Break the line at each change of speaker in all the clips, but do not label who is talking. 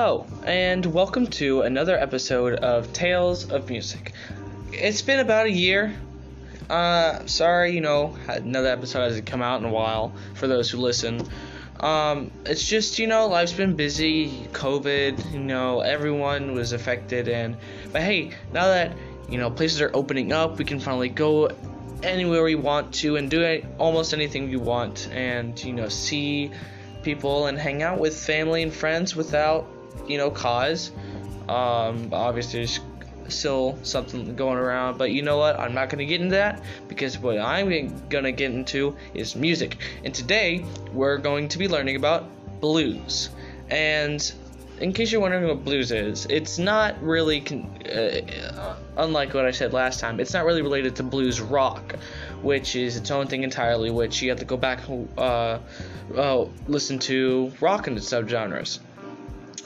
Hello, and welcome to another episode of Tales of Music. It's been about a year. Uh, sorry, you know, another episode hasn't come out in a while for those who listen. Um, it's just, you know, life's been busy, COVID, you know, everyone was affected, and, but hey, now that, you know, places are opening up, we can finally go anywhere we want to and do almost anything we want, and, you know, see people and hang out with family and friends without, you know, cause. Um, obviously, there's still something going around, but you know what? I'm not going to get into that because what I'm going to get into is music. And today, we're going to be learning about blues. And in case you're wondering what blues is, it's not really, con- uh, unlike what I said last time, it's not really related to blues rock, which is its own thing entirely, which you have to go back, uh, uh, listen to rock and its subgenres.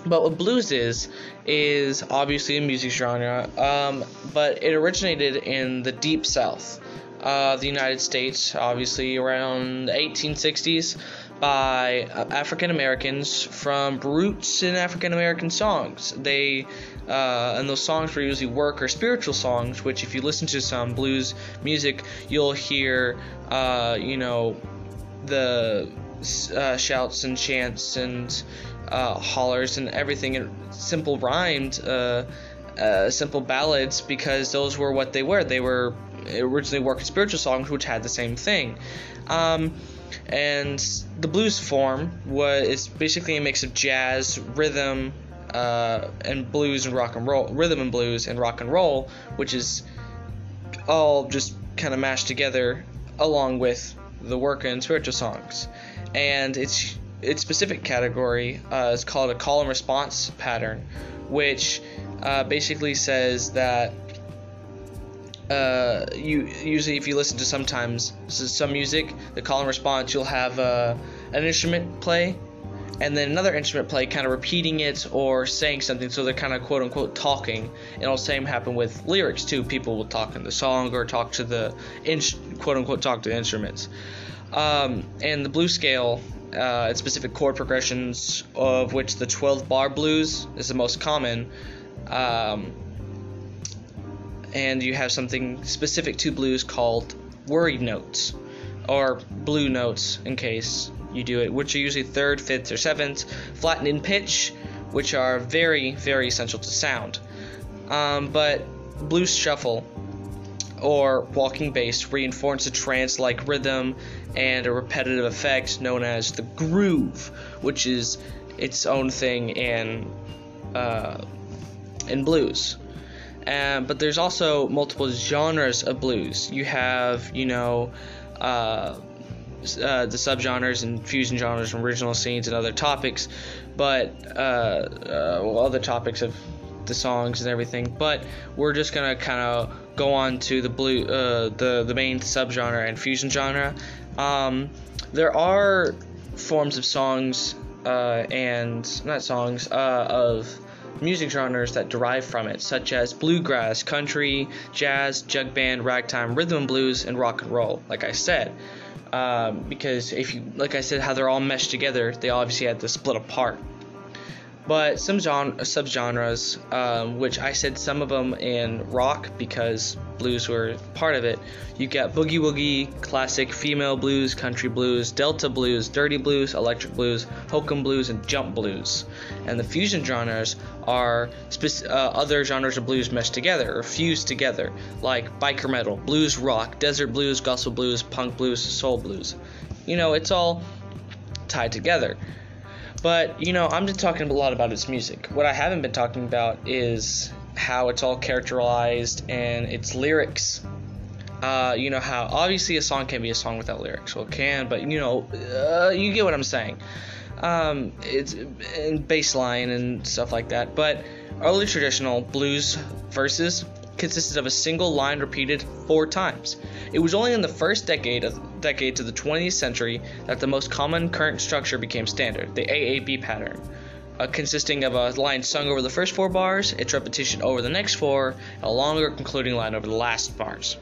But what blues is, is obviously a music genre, um, but it originated in the deep south of the United States, obviously around the 1860s by African Americans from roots in African American songs. They uh, and those songs were usually work or spiritual songs, which if you listen to some blues music, you'll hear, uh, you know, the uh, shouts and chants and uh, hollers and everything, and simple rhymed, uh, uh, simple ballads, because those were what they were. They were originally work spiritual songs, which had the same thing. Um, and the blues form was basically a mix of jazz, rhythm, uh, and blues and rock and roll, rhythm and blues and rock and roll, which is all just kind of mashed together along with the work and spiritual songs. And its its specific category uh, is called a call and response pattern, which uh, basically says that uh, you usually if you listen to sometimes some music, the call and response, you'll have uh, an instrument play, and then another instrument play, kind of repeating it or saying something. So they're kind of quote unquote talking. And it'll same happen with lyrics too. People will talk in the song or talk to the in, quote unquote talk to the instruments. Um, and the blues scale, uh, its specific chord progressions, of which the 12 bar blues is the most common. Um, and you have something specific to blues called worried notes or blue notes in case you do it, which are usually third, fifth, or seventh, flattened in pitch, which are very, very essential to sound. Um, but blues shuffle or walking bass reinforce a trance like rhythm and a repetitive effect known as the groove, which is its own thing in uh, in blues. Um, but there's also multiple genres of blues. You have, you know, uh, uh, the subgenres and fusion genres and original scenes and other topics, but uh, uh, well, other topics of the songs and everything. But we're just gonna kind of go on to the blue, uh, the the main subgenre and fusion genre. Um, there are forms of songs uh, and not songs uh, of music genres that derive from it, such as bluegrass, country, jazz, jug band, ragtime, rhythm and blues, and rock and roll. Like I said, um, because if you, like I said, how they're all meshed together, they obviously had to split apart. But some genre, subgenres, um, which I said some of them in rock because blues were part of it. You got boogie woogie, classic female blues, country blues, delta blues, dirty blues, electric blues, hokum blues, and jump blues. And the fusion genres are uh, other genres of blues meshed together or fused together, like biker metal, blues rock, desert blues, gospel blues, punk blues, soul blues. You know, it's all tied together. But, you know, I'm just talking a lot about its music. What I haven't been talking about is how it's all characterized and its lyrics. Uh, you know how obviously a song can't be a song without lyrics. Well, it can, but you know, uh, you get what I'm saying. Um, it's in bass line and stuff like that. But early traditional blues verses consisted of a single line repeated four times. It was only in the first decade of decades of the 20th century that the most common current structure became standard, the AAB pattern, uh, consisting of a line sung over the first four bars, its repetition over the next four, and a longer concluding line over the last bars.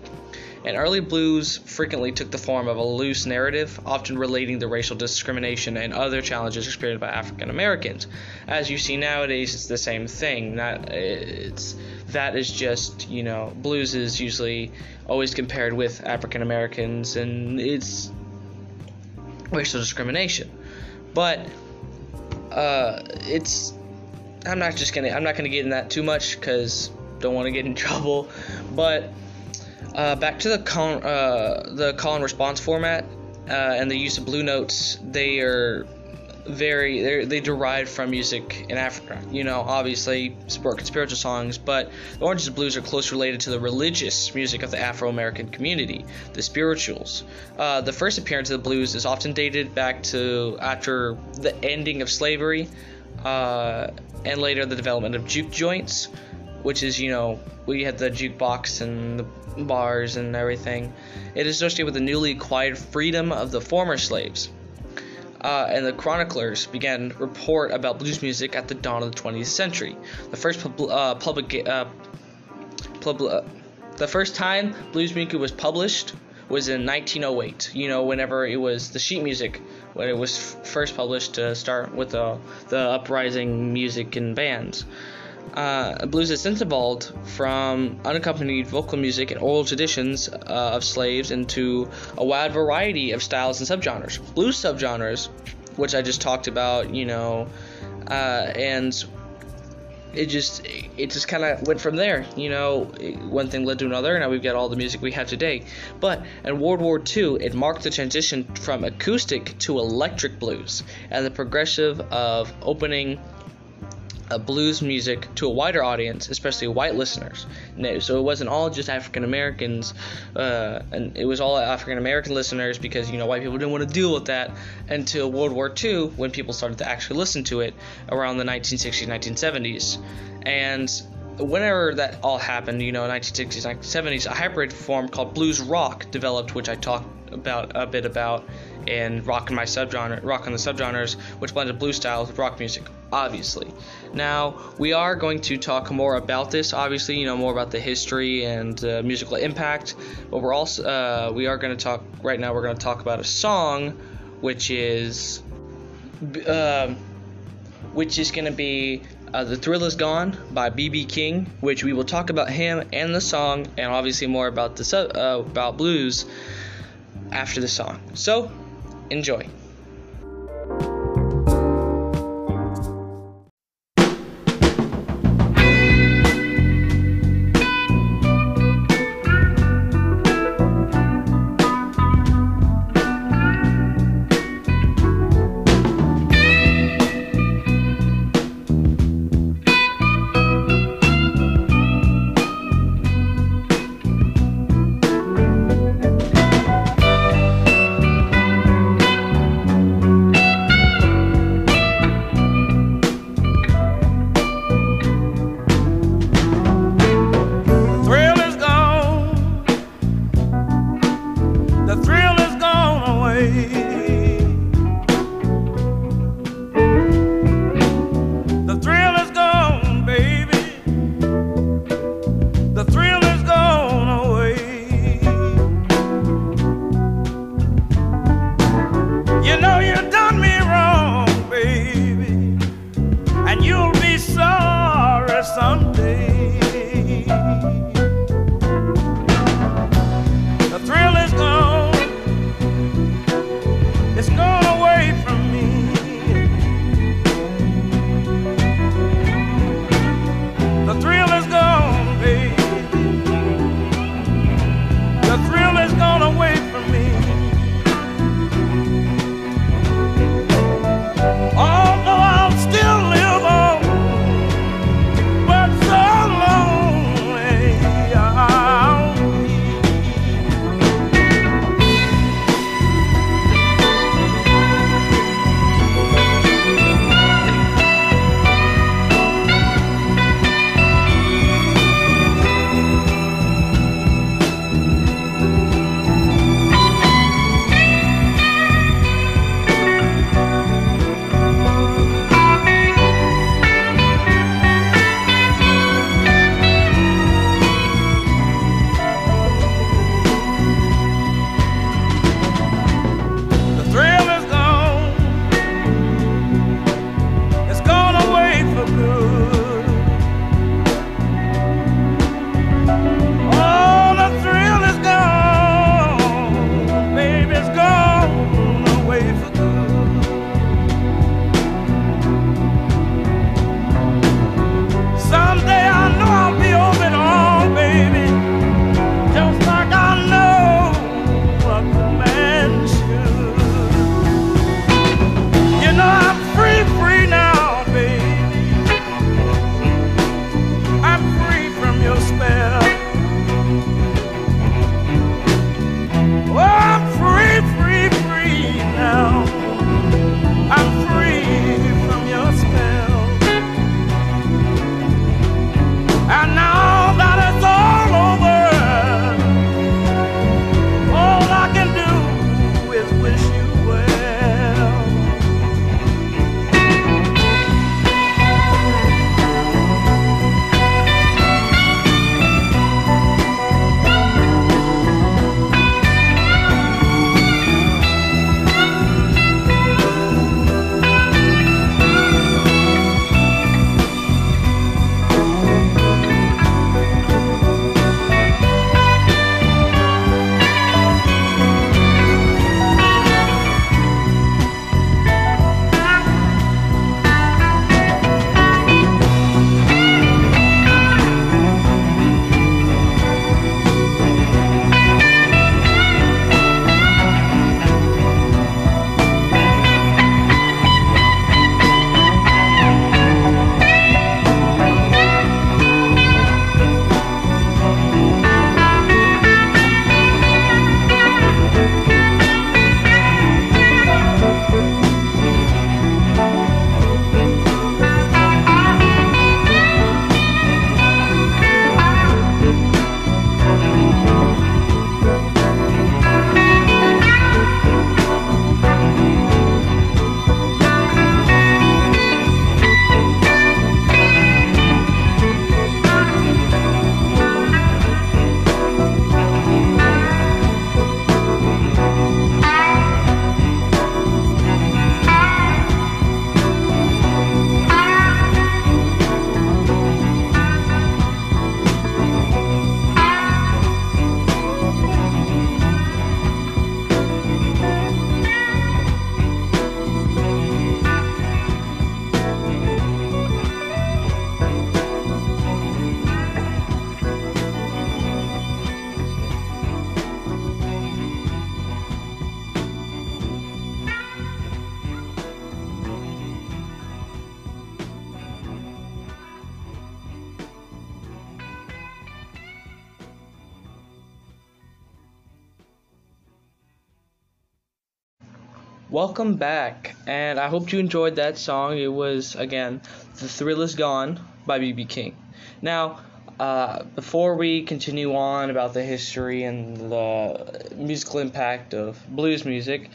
And early blues frequently took the form of a loose narrative, often relating to racial discrimination and other challenges experienced by African Americans. As you see nowadays, it's the same thing. That it's that is just you know blues is usually always compared with African Americans, and it's racial discrimination. But uh, it's I'm not just gonna I'm not gonna get in that too much because don't want to get in trouble. But uh, back to the call uh, the call and response format uh, and the use of blue notes. They are very they derive from music in Africa. You know, obviously spoken spiritual songs, but the Oranges and Blues are close related to the religious music of the Afro-American community, the spirituals. Uh, the first appearance of the blues is often dated back to after the ending of slavery, uh, and later the development of juke joints, which is you know we had the jukebox and the bars and everything. It is associated with the newly acquired freedom of the former slaves uh, and the chroniclers began report about blues music at the dawn of the 20th century. The first pub- uh, public, uh, pub- uh, the first time blues music was published was in 1908. You know, whenever it was the sheet music when it was f- first published to start with the the uprising music and bands. Uh, blues has since evolved from unaccompanied vocal music and oral traditions uh, of slaves into a wide variety of styles and subgenres. Blues subgenres, which I just talked about, you know, uh, and it just it just kind of went from there. You know, one thing led to another, and now we've got all the music we have today. But in World War II, it marked the transition from acoustic to electric blues and the progressive of opening uh, blues music to a wider audience, especially white listeners. So it wasn't all just African Americans, uh, and it was all African American listeners because you know white people didn't want to deal with that until World War II when people started to actually listen to it around the 1960s, 1970s, and whenever that all happened, you know, 1960s, 1970s, a hybrid form called blues rock developed, which I talked about a bit about in rock and my subgenre, rock and the subgenres, which blended blues styles with rock music, obviously. Now we are going to talk more about this, obviously, you know, more about the history and uh, musical impact. But we're also uh, we are going to talk right now. We're going to talk about a song, which is, uh, which is going to be uh, The Thrill Is Gone by BB King, which we will talk about him and the song, and obviously more about the uh, about blues after the song. So, enjoy. Welcome back, and I hope you enjoyed that song. It was, again, The Thrill Is Gone by B.B. King. Now, uh, before we continue on about the history and the musical impact of blues music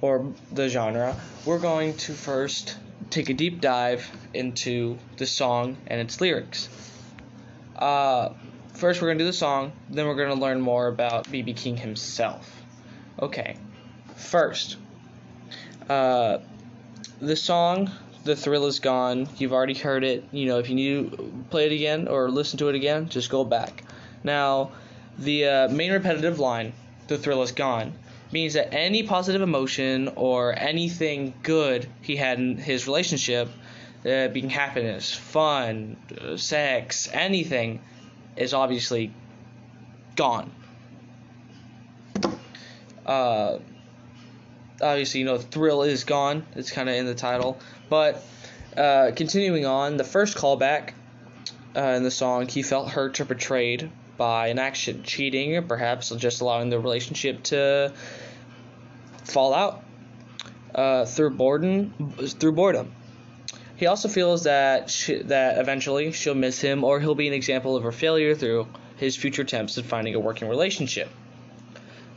or the genre, we're going to first take a deep dive into the song and its lyrics. Uh, first, we're going to do the song, then, we're going to learn more about B.B. King himself. Okay, first, uh, the song "The Thrill Is Gone." You've already heard it. You know, if you need to play it again or listen to it again, just go back. Now, the uh, main repetitive line, "The thrill is gone," means that any positive emotion or anything good he had in his relationship, uh, being happiness, fun, uh, sex, anything, is obviously gone. Uh, obviously, you know, thrill is gone. It's kind of in the title. But uh, continuing on, the first callback uh, in the song, he felt hurt or betrayed by an action, cheating, or perhaps just allowing the relationship to fall out uh, through boredom. Through boredom. He also feels that she, that eventually she'll miss him, or he'll be an example of her failure through his future attempts at finding a working relationship.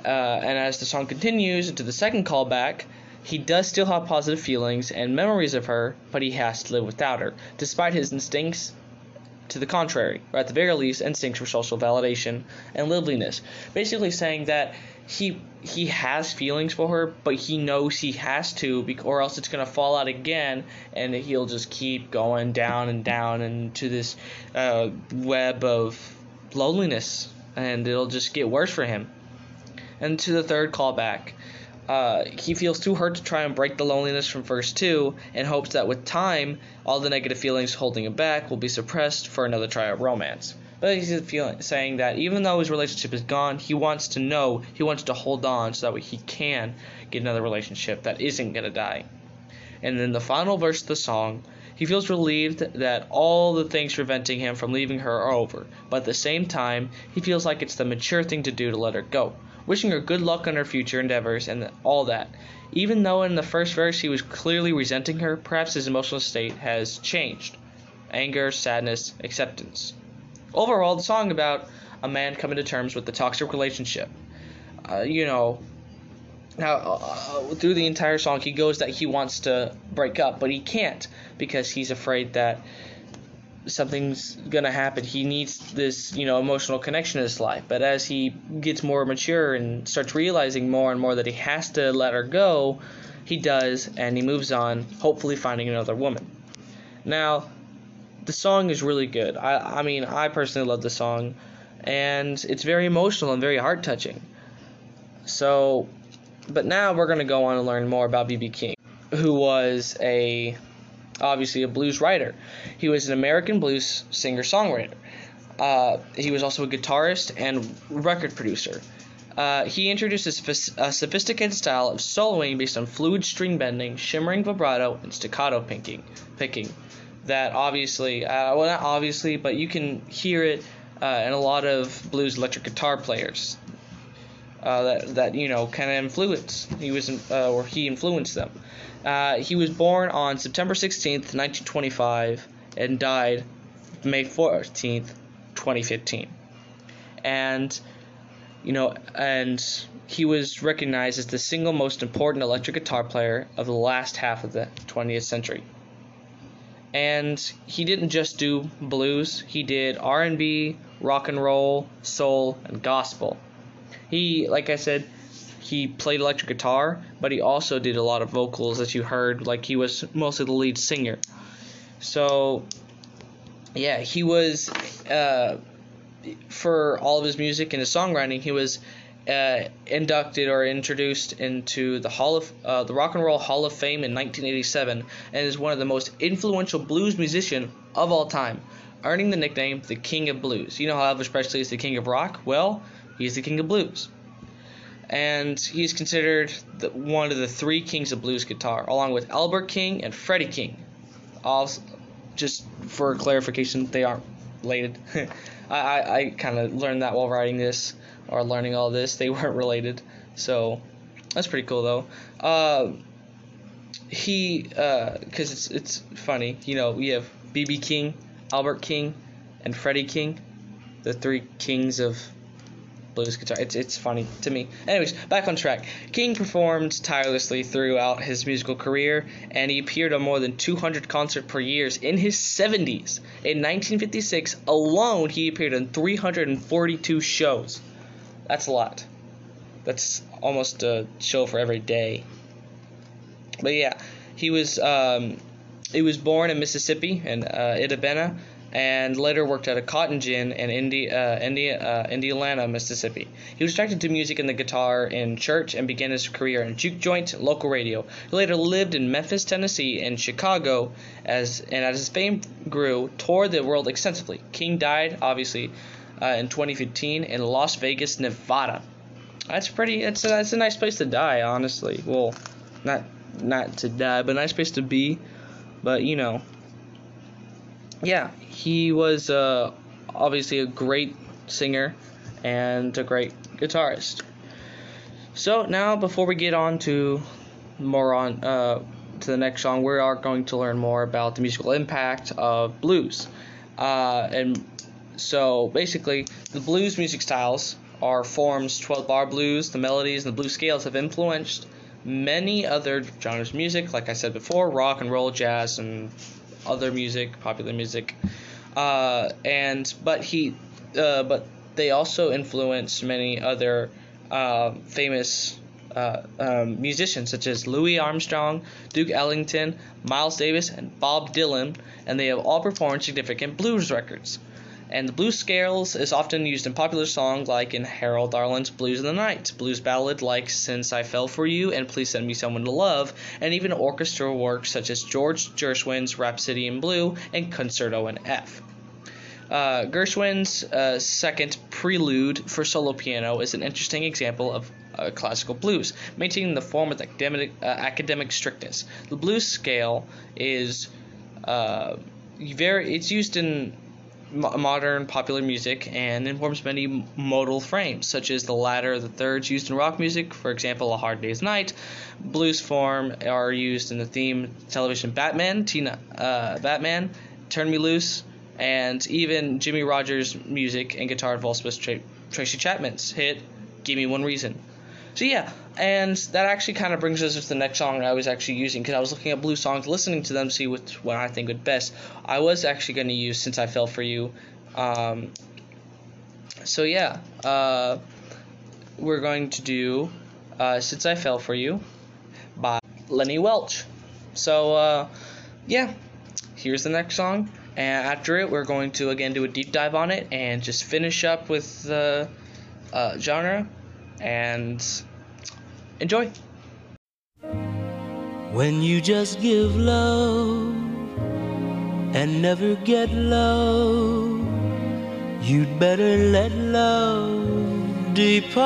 Uh, and as the song continues into the second callback, he does still have positive feelings and memories of her, but he has to live without her, despite his instincts to the contrary, or at the very least, instincts for social validation and liveliness. Basically, saying that he he has feelings for her, but he knows he has to, or else it's gonna fall out again, and he'll just keep going down and down into this uh, web of loneliness, and it'll just get worse for him. And to the third callback, uh, he feels too hurt to try and break the loneliness from verse 2 and hopes that with time, all the negative feelings holding him back will be suppressed for another try at romance. But he's feeling, saying that even though his relationship is gone, he wants to know, he wants to hold on so that way he can get another relationship that isn't going to die. And then the final verse of the song, he feels relieved that all the things preventing him from leaving her are over, but at the same time, he feels like it's the mature thing to do to let her go wishing her good luck on her future endeavors and all that. Even though in the first verse he was clearly resenting her, perhaps his emotional state has changed anger, sadness, acceptance. Overall, the song about a man coming to terms with the toxic relationship. Uh, you know, now uh, through the entire song, he goes that he wants to break up, but he can't because he's afraid that something's gonna happen. He needs this, you know, emotional connection in his life. But as he gets more mature and starts realizing more and more that he has to let her go, he does, and he moves on, hopefully finding another woman. Now, the song is really good. I, I mean, I personally love the song, and it's very emotional and very heart touching. So, but now we're gonna go on and learn more about B.B. King, who was a obviously a blues writer. He was an American blues singer songwriter. Uh, he was also a guitarist and record producer. Uh, he introduced a, a, sophisticated style of soloing based on fluid string bending, shimmering vibrato, and staccato picking. picking. That obviously, uh, well, not obviously, but you can hear it uh, in a lot of blues electric guitar players. Uh, that that you know kind of influence. He was uh, or he influenced them. Uh, he was born on September 16th, 1925, and died May 14th, 2015. And, you know, and he was recognized as the single most important electric guitar player of the last half of the 20th century. And he didn't just do blues, he did R&B, rock and roll, soul, and gospel. He, like I said, he played electric guitar, but he also did a lot of vocals that you heard, like he was mostly the lead singer. So, yeah, he was uh, for all of his music and his songwriting. He was uh, inducted or introduced into the Hall of uh, the Rock and Roll Hall of Fame in 1987, and is one of the most influential blues musician of all time, earning the nickname the King of Blues. You know how Elvis Presley is the King of Rock? Well, he's the King of Blues and he's considered the, one of the three kings of blues guitar, along with Albert King and Freddie King. All, just for clarification, they aren't related. I, I, I kind of learned that while writing this, or learning all this. They weren't related, so that's pretty cool though. Uh, he because uh, it's it's funny. You know, we have BB King, Albert King, and Freddie King, the three kings of blues guitar. It's it's funny to me. Anyways, back on track. King performed tirelessly throughout his musical career, and he appeared on more than 200 concerts per year in his 70s. In 1956 alone, he appeared on 342 shows. That's a lot. That's almost a show for every day. But yeah, he was um, he was born in Mississippi in uh, Itta and later worked at a cotton gin in Indi- uh, uh, Indiana, Mississippi. He was attracted to music and the guitar in church and began his career in juke joint, local radio. He later lived in Memphis, Tennessee, and Chicago, as and as his fame grew, toured the world extensively. King died, obviously, uh, in 2015 in Las Vegas, Nevada. That's pretty. It's a, it's a nice place to die, honestly. Well, not not to die, but a nice place to be. But you know, yeah, he was uh, obviously a great singer and a great guitarist. So now, before we get on to more on uh, to the next song, we are going to learn more about the musical impact of blues. Uh, and so, basically, the blues music styles are forms 12 bar blues. The melodies and the blues scales have influenced many other genres of music, like I said before, rock and roll, jazz, and other music, popular music. Uh, and but he, uh, but they also influenced many other uh, famous uh, um, musicians such as Louis Armstrong, Duke Ellington, Miles Davis, and Bob Dylan, and they have all performed significant blues records. And the blues scales is often used in popular songs like in Harold Arlen's Blues in the Night, blues ballad like Since I Fell for You and Please Send Me Someone to Love, and even orchestral works such as George Gershwin's Rhapsody in Blue and Concerto in F. Uh, Gershwin's uh, second prelude for solo piano is an interesting example of uh, classical blues, maintaining the form with academic, uh, academic strictness. The blues scale is uh, very it's used in modern popular music and informs many modal frames, such as the ladder, the thirds used in rock music, for example, A Hard Day's Night. Blues form are used in the theme television Batman, Tina, uh, Batman, Turn Me Loose, and even Jimmie Rodgers' music and guitar involves Tracy Chapman's hit "Give Me One Reason." So yeah, and that actually kind of brings us to the next song I was actually using because I was looking at blue songs, listening to them, see which one I think would best. I was actually going to use "Since I Fell for You." Um, so yeah, uh, we're going to do uh, "Since I Fell for You" by Lenny Welch. So uh, yeah, here's the next song, and after it, we're going to again do a deep dive on it and just finish up with the uh, genre and enjoy.
When you just give love and never get love, you'd better let love depart.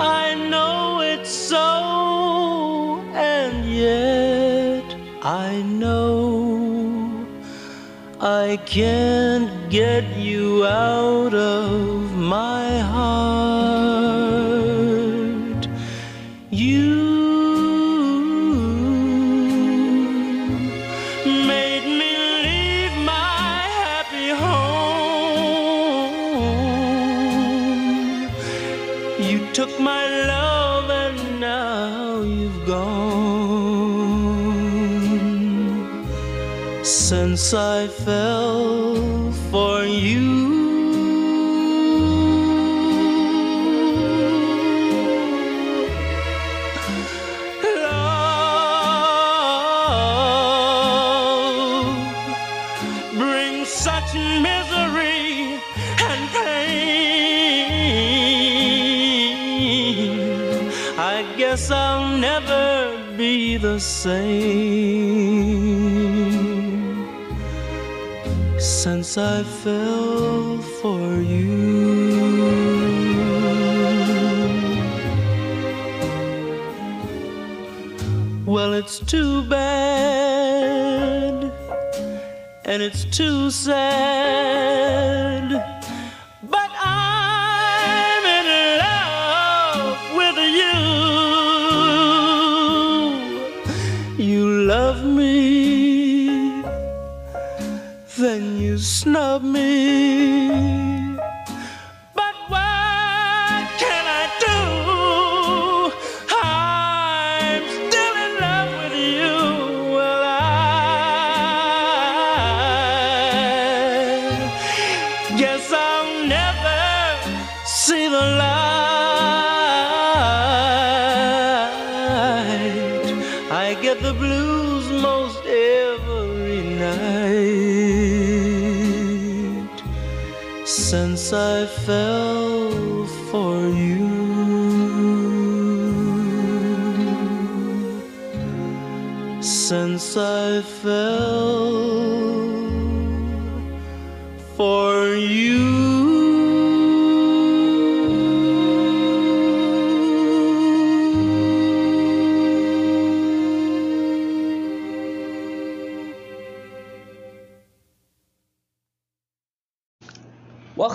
I know it's so, and yet I know I can't get you out of my took my love and now you've gone. Since I fell for you. Same since I fell for you. Well, it's too bad, and it's too sad.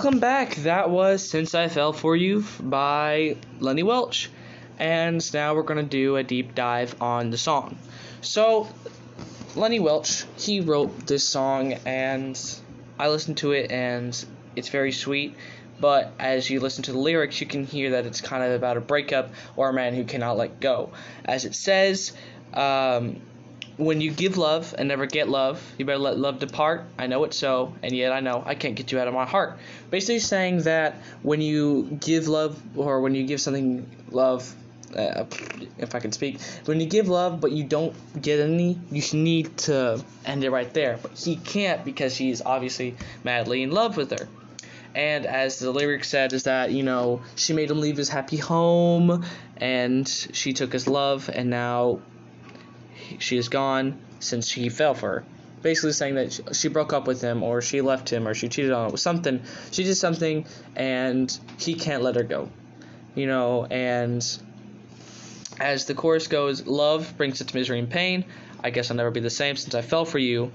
Welcome back. That was Since I Fell For You by Lenny Welch. And now we're going to do a deep dive on the song. So, Lenny Welch, he wrote this song, and I listened to it, and it's very sweet. But as you listen to the lyrics, you can hear that it's kind of about a breakup or a man who cannot let go. As it says, um, when you give love and never get love, you better let love depart. I know it so, and yet I know I can't get you out of my heart. Basically, saying that when you give love or when you give something love, uh, if I can speak, when you give love but you don't get any, you need to end it right there. But he can't because he's obviously madly in love with her. And as the lyric said, is that, you know, she made him leave his happy home and she took his love and now she is gone since he fell for her. Basically saying that she broke up with him or she left him or she cheated on him with something. She did something and he can't let her go. You know, and as the chorus goes, love brings its misery and pain. I guess I'll never be the same since I fell for you.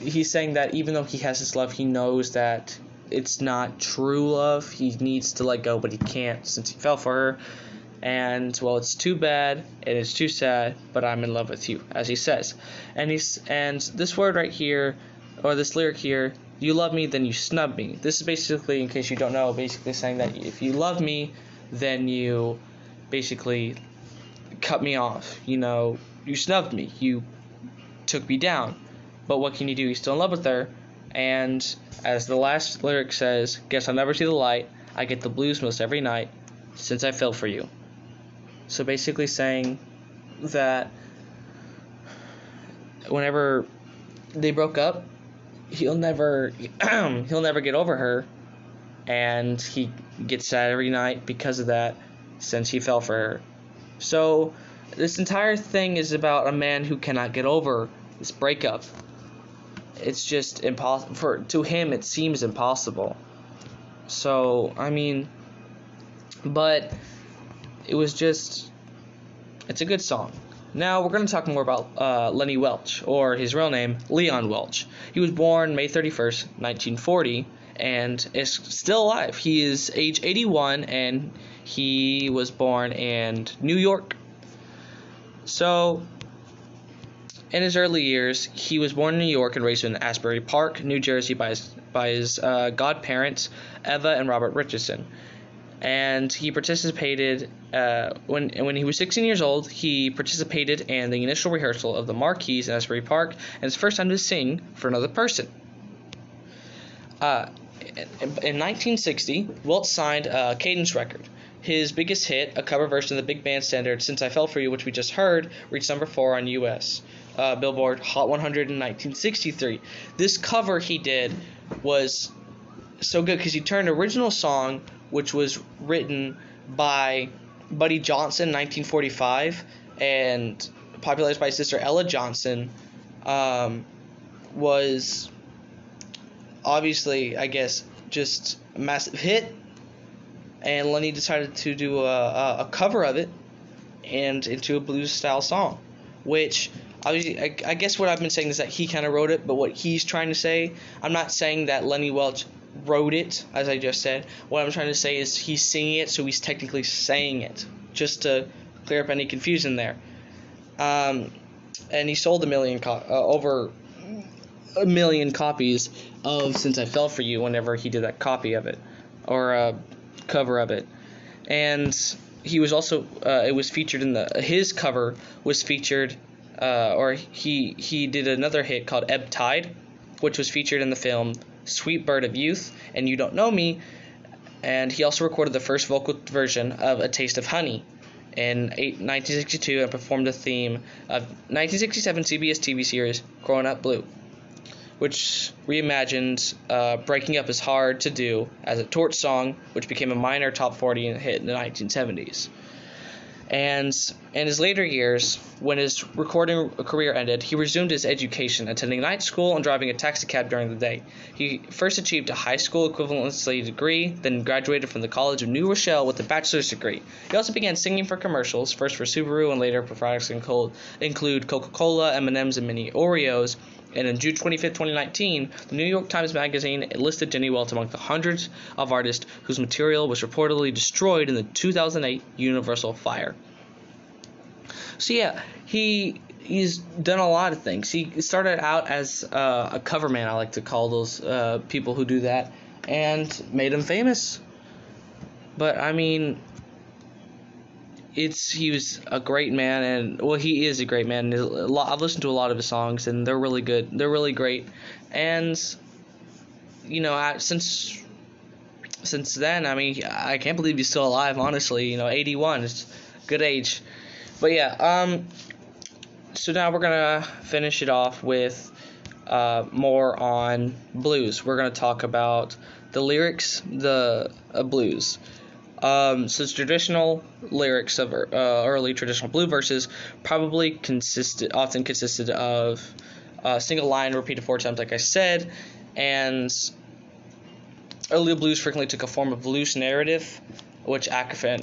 He's saying that even though he has this love, he knows that it's not true love. He needs to let go, but he can't since he fell for her. And well, it's too bad and it's too sad, but I'm in love with you, as he says. And he's and this word right here, or this lyric here, you love me, then you snub me. This is basically, in case you don't know, basically saying that if you love me, then you basically cut me off. You know, you snubbed me. You took me down. But what can you do? He's still in love with her. And as the last lyric says, Guess I'll never see the light. I get the blues most every night since I fell for you. So basically saying that whenever they broke up, he'll never he'll never get over her and he gets sad every night because of that since he fell for her. So this entire thing is about a man who cannot get over this breakup. It's just impossible for to him it seems impossible. So, I mean but it was just it's a good song. Now we're going to talk more about uh, Lenny Welch, or his real name, Leon Welch. He was born May 31st, 1940, and is still alive. He is age 81, and he was born in New York. So, in his early years, he was born in New York and raised in Asbury Park, New Jersey, by his, by his uh, godparents, Eva and Robert Richardson and he participated uh, when when he was 16 years old. He participated in the initial rehearsal of the Marquis in Asbury Park, and his first time to sing for another person. Uh, in 1960, Welch signed a Cadence record. His biggest hit, a cover version of the big band standard "Since I Fell for You," which we just heard, reached number four on U.S. Uh, Billboard Hot 100 in 1963. This cover he did was so good because he turned original song which was written by Buddy Johnson in 1945 and popularized by sister Ella Johnson, um, was obviously, I guess, just a massive hit. And Lenny decided to do a, a cover of it and into a blues style song, which I, I guess what I've been saying is that he kind of wrote it, but what he's trying to say, I'm not saying that Lenny Welch wrote it, as I just said. What I'm trying to say is he's singing it, so he's technically saying it, just to clear up any confusion there. Um, and he sold a million co- uh, over a million copies of "Since I Fell for You" whenever he did that copy of it or a cover of it, and he was also uh, it was featured in the his cover was featured uh, or he he did another hit called Ebb Tide, which was featured in the film Sweet Bird of Youth and You Don't Know Me, and he also recorded the first vocal version of A Taste of Honey. in 1962 and performed the theme of 1967 CBS TV series Coronet Blue, which reimagined uh, Breaking Up is Hard to Do as a torch song, which became a minor top 40 hit in the 1970s. And in his later years, when his recording career ended, he resumed his education, attending night school and driving a taxicab during the day. He first achieved a high school equivalency degree, then graduated from the College of New Rochelle with a bachelor's degree. He also began singing for commercials, first for Subaru and later for products include Coca-Cola, M&M's, and mini Oreos. And in June 25, 2019, the New York Times Magazine listed Lenny Welch among the hundreds of artists whose material was reportedly destroyed in the 2008 Universal fire. So yeah, he he's done a lot of things. He started out as uh, a cover man, I like to call those uh, people who do that, and made him famous. But I mean, it's he was a great man, and well, he is a great man. I've listened to a lot of his songs, and they're really good. They're really great, and you know, since since then, I mean, I can't believe he's still alive. Honestly, you know, 81 is good age. But yeah, um, so now we're gonna finish it off with uh, more on blues. We're gonna talk about the lyrics, the uh, blues. Um, so traditional lyrics of uh, early traditional blue verses probably consisted, often consisted of a single line repeated four times, like I said, and early blues frequently took a form of loose narrative, which African,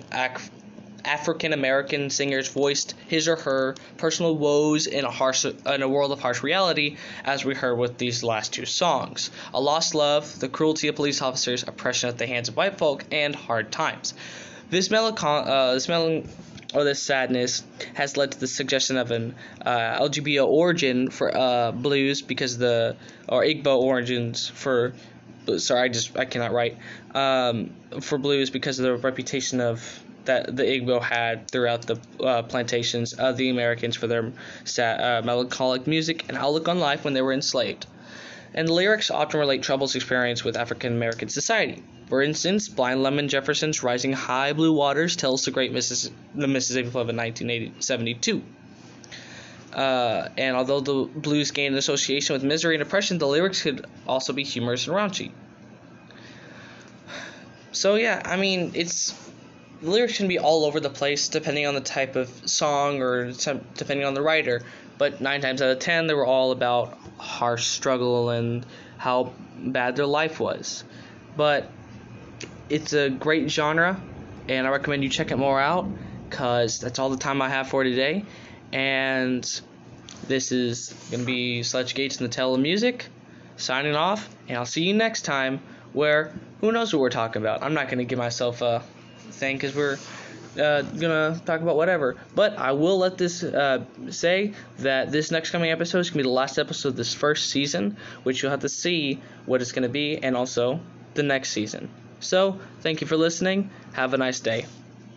African American singers voiced his or her personal woes in a harsh in a world of harsh reality, as we heard with these last two songs. A lost love, the cruelty of police officers, oppression at the hands of white folk, and hard times. This melancholy, uh, this melancholy or this sadness has led to the suggestion of an uh, LGBT origin for uh, blues because the or Igbo origins for sorry I just I cannot write um, for blues because of the reputation of that the Igbo had throughout the uh, plantations of the Americans for their sad, uh, melancholic music and outlook on life when they were enslaved. And the lyrics often relate troubles experienced with African American society. For instance, Blind Lemon Jefferson's Rising High Blue Waters tells the great Missis- the Mississippi Flood in 1972. Uh, and although the blues gained an association with misery and oppression, the lyrics could also be humorous and raunchy. So yeah, I mean, it's the lyrics can be all over the place depending on the type of song or depending on the writer. But nine times out of ten, they were all about harsh struggle and how bad their life was. But it's a great genre, and I recommend you check it more out because that's all the time I have for today. And this is going to be Sledge Gates and the Tale of Music signing off, and I'll see you next time where who knows what we're talking about. I'm not going to give myself a thing because we're uh, gonna talk about whatever. But I will let this uh, say that this next coming episode is gonna be the last episode of this first season, which you'll have to see what it's gonna be, and also the next season. So thank you for listening. Have a nice day.